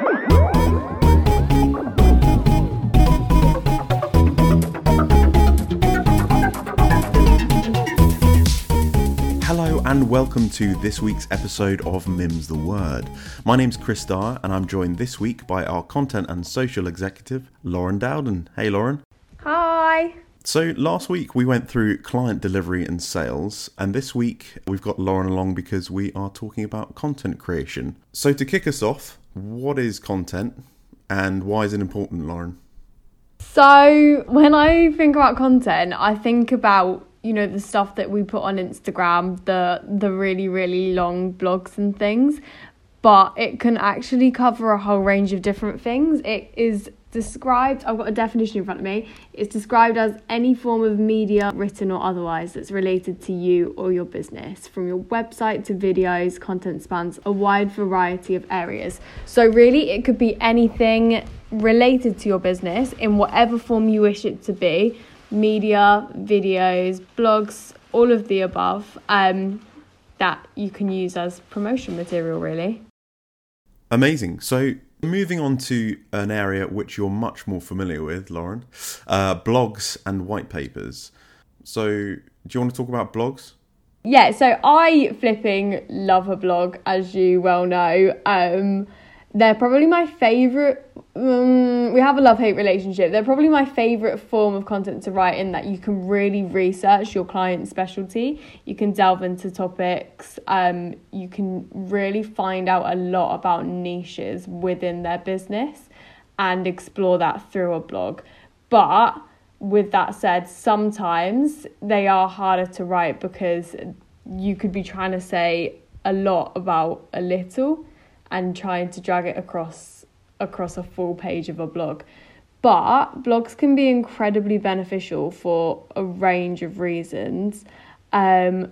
Hello and welcome to this week's episode of MiM's the Word. My name's Kris Starr and I'm joined this week by our content and social executive, Lauren Dowden. Hey Lauren. Hi. So last week we went through client delivery and sales, and this week we've got Lauren along because we are talking about content creation. So to kick us off, what is content and why is it important, Lauren? So, when I think about content, I think about you know the stuff that we put on Instagram, the the really really long blogs and things, but it can actually cover a whole range of different things. It is described I've got a definition in front of me. It's described as any form of media, written or otherwise, that's related to you or your business. From your website to videos, content spans a wide variety of areas. So really it could be anything related to your business in whatever form you wish it to be media, videos, blogs, all of the above um, that you can use as promotion material, really. Amazing. So, moving on to an area which you're much more familiar with, Lauren uh, blogs and white papers. So, do you want to talk about blogs? Yeah, so I flipping love a blog, as you well know. Um, they're probably my favorite. Um, we have a love hate relationship. They're probably my favorite form of content to write in that you can really research your client's specialty. You can delve into topics. Um, you can really find out a lot about niches within their business and explore that through a blog. But with that said, sometimes they are harder to write because you could be trying to say a lot about a little and trying to drag it across across a full page of a blog. But blogs can be incredibly beneficial for a range of reasons. Um,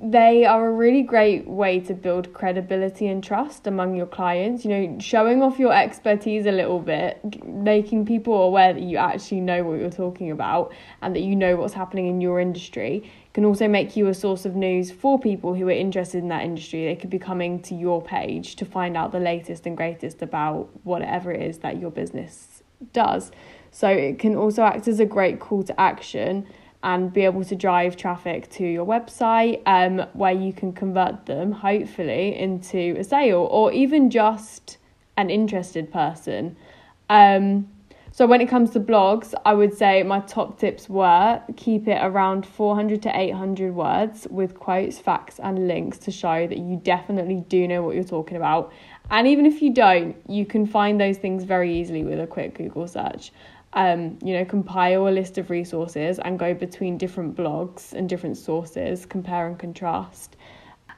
they are a really great way to build credibility and trust among your clients. You know, showing off your expertise a little bit, making people aware that you actually know what you're talking about and that you know what's happening in your industry can also make you a source of news for people who are interested in that industry. They could be coming to your page to find out the latest and greatest about whatever it is that your business does. So it can also act as a great call to action and be able to drive traffic to your website um, where you can convert them, hopefully, into a sale or even just an interested person. Um, so, when it comes to blogs, I would say my top tips were keep it around 400 to 800 words with quotes, facts, and links to show that you definitely do know what you're talking about. And even if you don't, you can find those things very easily with a quick Google search um, you know, compile a list of resources and go between different blogs and different sources, compare and contrast.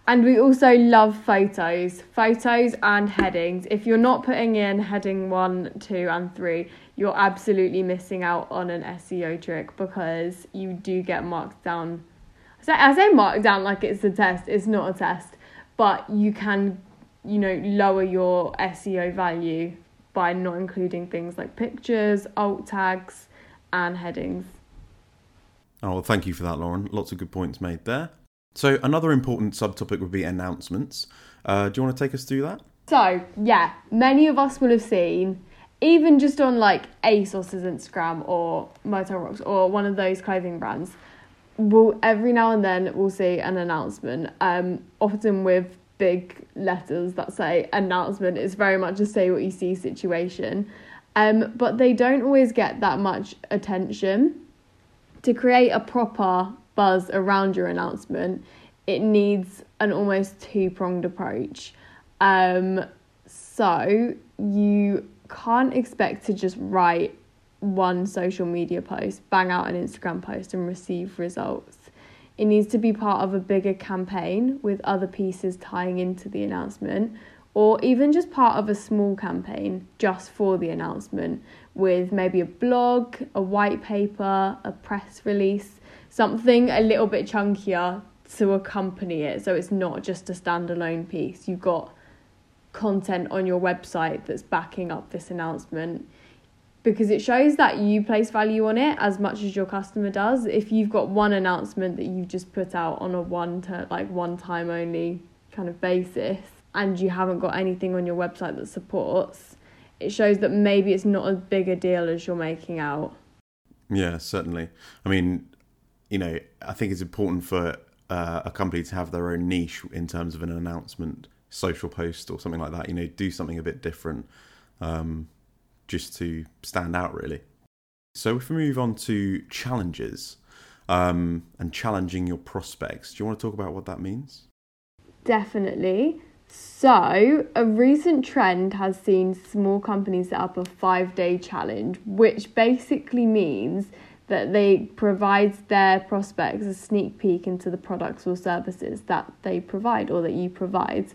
And we also love photos, photos and headings. If you're not putting in heading one, two, and three, you're absolutely missing out on an SEO trick because you do get marked down. Say, I say marked down like it's a test, it's not a test, but you can, you know, lower your SEO value by not including things like pictures, alt tags, and headings. Oh, well, thank you for that, Lauren. Lots of good points made there. So, another important subtopic would be announcements. Uh, do you want to take us through that? So, yeah, many of us will have seen, even just on like ASOS's Instagram or Motel Rocks or one of those clothing brands, we'll every now and then we'll see an announcement, um, often with big letters that say announcement. It's very much a say what you see situation. Um, but they don't always get that much attention. To create a proper buzz around your announcement, it needs an almost two pronged approach. Um, so you can't expect to just write one social media post, bang out an Instagram post, and receive results. It needs to be part of a bigger campaign with other pieces tying into the announcement, or even just part of a small campaign just for the announcement with maybe a blog, a white paper, a press release, something a little bit chunkier to accompany it so it's not just a standalone piece. You've got content on your website that's backing up this announcement because it shows that you place value on it as much as your customer does. If you've got one announcement that you've just put out on a one to like one time only kind of basis and you haven't got anything on your website that supports, it shows that maybe it's not as big a deal as you're making out. Yeah, certainly. I mean, you know, I think it's important for uh, a company to have their own niche in terms of an announcement, social post, or something like that. You know, do something a bit different, um, just to stand out, really. So, if we move on to challenges um, and challenging your prospects, do you want to talk about what that means? Definitely. So, a recent trend has seen small companies set up a five day challenge, which basically means that they provides their prospects a sneak peek into the products or services that they provide or that you provide.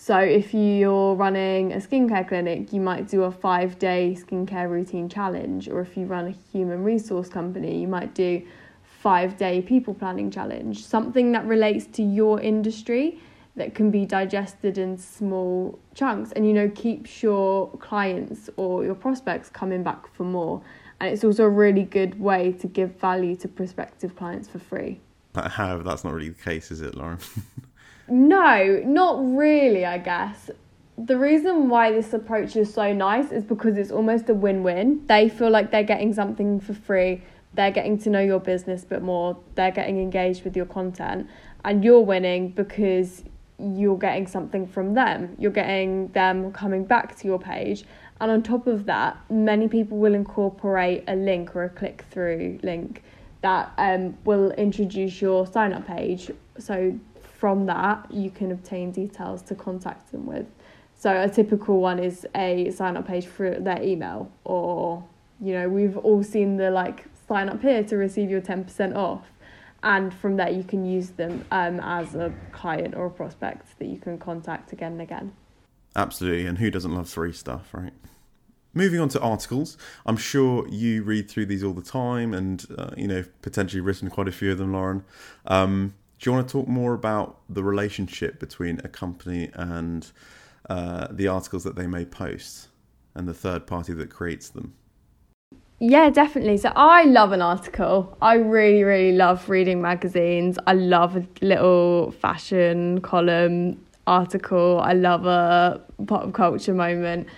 So, if you're running a skincare clinic, you might do a five day skincare routine challenge, or if you run a human resource company, you might do five day people planning challenge, something that relates to your industry that can be digested in small chunks. And you know keeps your clients or your prospects coming back for more. And it's also a really good way to give value to prospective clients for free. However, that's not really the case is it lauren no not really i guess the reason why this approach is so nice is because it's almost a win-win they feel like they're getting something for free they're getting to know your business a bit more they're getting engaged with your content and you're winning because you're getting something from them. You're getting them coming back to your page. And on top of that, many people will incorporate a link or a click through link that um, will introduce your sign up page. So from that, you can obtain details to contact them with. So a typical one is a sign up page for their email, or you know, we've all seen the like sign up here to receive your 10% off and from there you can use them um, as a client or a prospect that you can contact again and again. Absolutely, and who doesn't love free stuff, right? Moving on to articles, I'm sure you read through these all the time, and uh, you know potentially written quite a few of them, Lauren. Um, do you want to talk more about the relationship between a company and uh, the articles that they may post, and the third party that creates them? Yeah, definitely. So I love an article. I really, really love reading magazines. I love a little fashion column article. I love a pop culture moment.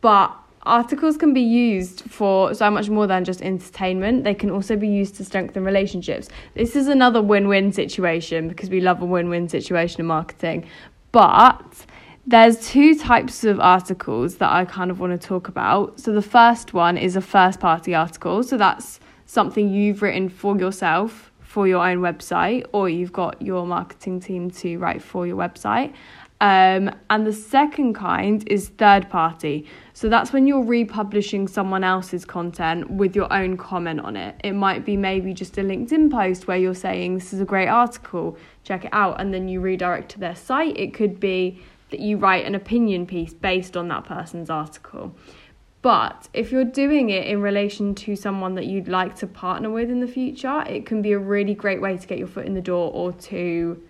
But articles can be used for so much more than just entertainment. They can also be used to strengthen relationships. This is another win win situation because we love a win win situation in marketing. But there's two types of articles that I kind of want to talk about. So the first one is a first party article. So that's something you've written for yourself for your own website, or you've got your marketing team to write for your website. Um, and the second kind is third party. So that's when you're republishing someone else's content with your own comment on it. It might be maybe just a LinkedIn post where you're saying, This is a great article, check it out, and then you redirect to their site. It could be that you write an opinion piece based on that person's article. But if you're doing it in relation to someone that you'd like to partner with in the future, it can be a really great way to get your foot in the door or to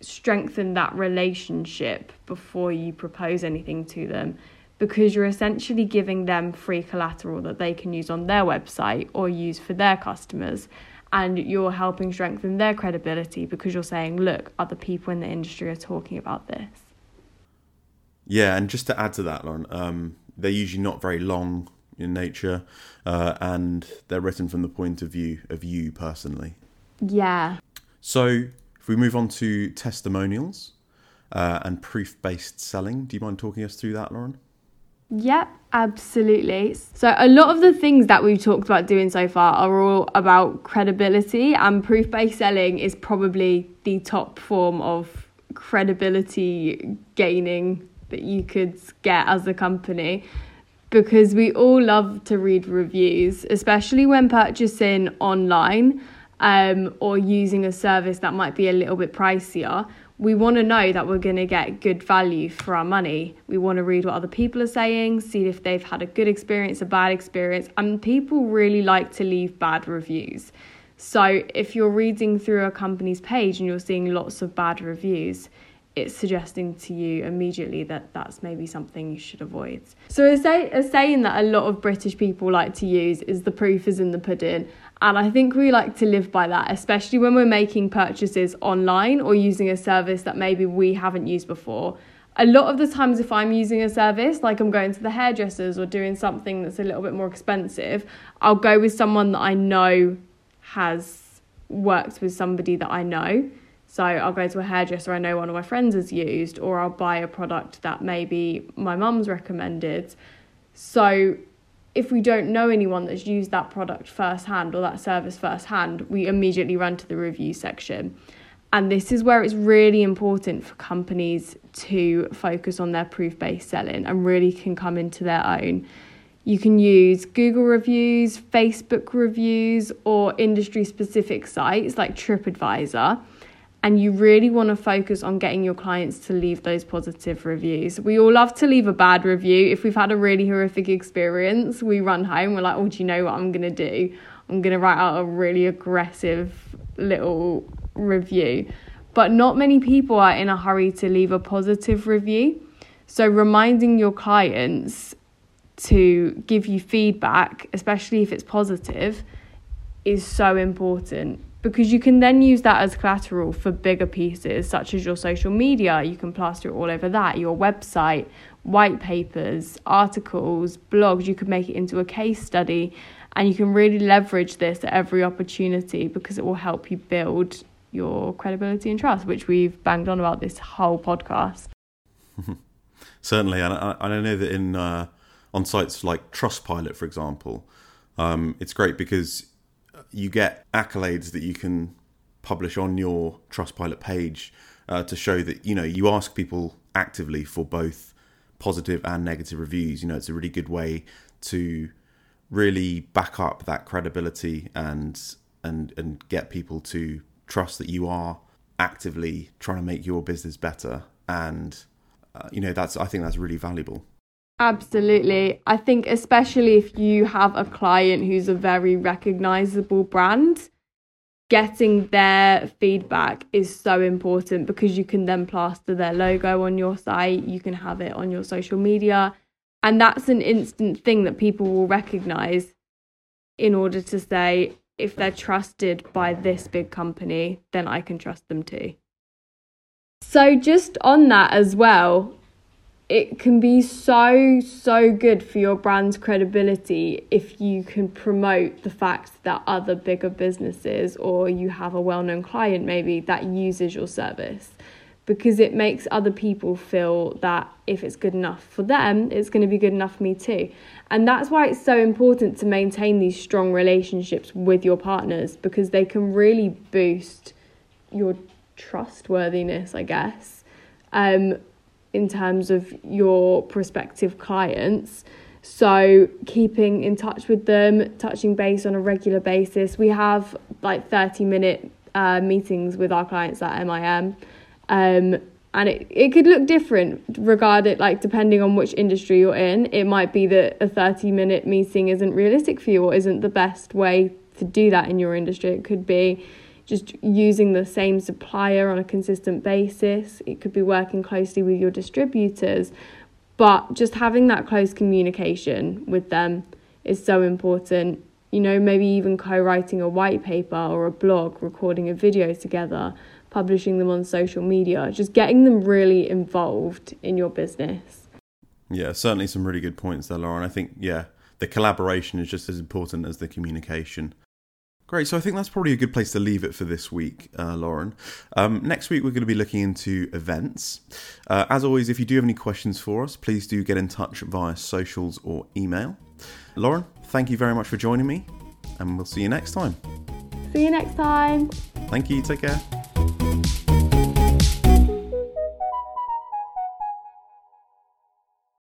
strengthen that relationship before you propose anything to them because you're essentially giving them free collateral that they can use on their website or use for their customers and you're helping strengthen their credibility because you're saying look other people in the industry are talking about this yeah, and just to add to that, Lauren, um, they're usually not very long in nature, uh, and they're written from the point of view of you personally. Yeah. So if we move on to testimonials uh, and proof-based selling, do you mind talking us through that, Lauren? Yep, absolutely. So, a lot of the things that we've talked about doing so far are all about credibility, and proof based selling is probably the top form of credibility gaining that you could get as a company because we all love to read reviews, especially when purchasing online um, or using a service that might be a little bit pricier. We want to know that we're going to get good value for our money. We want to read what other people are saying, see if they've had a good experience, a bad experience, and people really like to leave bad reviews. So if you're reading through a company's page and you're seeing lots of bad reviews, it's suggesting to you immediately that that's maybe something you should avoid. So a, say, a saying that a lot of British people like to use is the proof is in the pudding. And I think we like to live by that, especially when we're making purchases online or using a service that maybe we haven't used before. a lot of the times if i'm using a service like i'm going to the hairdressers or doing something that's a little bit more expensive i'll go with someone that i know has worked with somebody that i know so i'll go to a hairdresser i know one of my friends has used or i'll buy a product that maybe my mum's recommended so if we don't know anyone that's used that product firsthand or that service firsthand we immediately run to the review section and this is where it's really important for companies to focus on their proof based selling and really can come into their own. You can use Google reviews, Facebook reviews, or industry specific sites like TripAdvisor. And you really want to focus on getting your clients to leave those positive reviews. We all love to leave a bad review. If we've had a really horrific experience, we run home, we're like, oh, do you know what I'm going to do? I'm going to write out a really aggressive little review. But not many people are in a hurry to leave a positive review. So, reminding your clients to give you feedback, especially if it's positive, is so important because you can then use that as collateral for bigger pieces, such as your social media. You can plaster it all over that, your website, white papers, articles, blogs. You could make it into a case study, and you can really leverage this at every opportunity because it will help you build your credibility and trust, which we've banged on about this whole podcast. Certainly, and I, I, know that in uh, on sites like Trustpilot, for example, um, it's great because you get accolades that you can publish on your Trustpilot page uh, to show that you know you ask people actively for both positive and negative reviews. You know, it's a really good way to really back up that credibility and and and get people to trust that you are actively trying to make your business better and uh, you know that's i think that's really valuable absolutely i think especially if you have a client who's a very recognizable brand getting their feedback is so important because you can then plaster their logo on your site you can have it on your social media and that's an instant thing that people will recognize in order to say if they're trusted by this big company, then I can trust them too. So, just on that as well, it can be so, so good for your brand's credibility if you can promote the fact that other bigger businesses or you have a well known client maybe that uses your service because it makes other people feel that if it's good enough for them, it's going to be good enough for me too. And that's why it's so important to maintain these strong relationships with your partners because they can really boost your trustworthiness, I guess, um, in terms of your prospective clients. So, keeping in touch with them, touching base on a regular basis. We have like 30 minute uh, meetings with our clients at MIM um, and it, it could look different regarded like depending on which industry you're in it might be that a 30 minute meeting isn't realistic for you or isn't the best way to do that in your industry it could be just using the same supplier on a consistent basis it could be working closely with your distributors but just having that close communication with them is so important you know maybe even co-writing a white paper or a blog recording a video together publishing them on social media, just getting them really involved in your business. Yeah, certainly some really good points there, Lauren. I think, yeah, the collaboration is just as important as the communication. Great, so I think that's probably a good place to leave it for this week, uh, Lauren. Um, next week, we're going to be looking into events. Uh, as always, if you do have any questions for us, please do get in touch via socials or email. Lauren, thank you very much for joining me, and we'll see you next time. See you next time. Thank you, take care.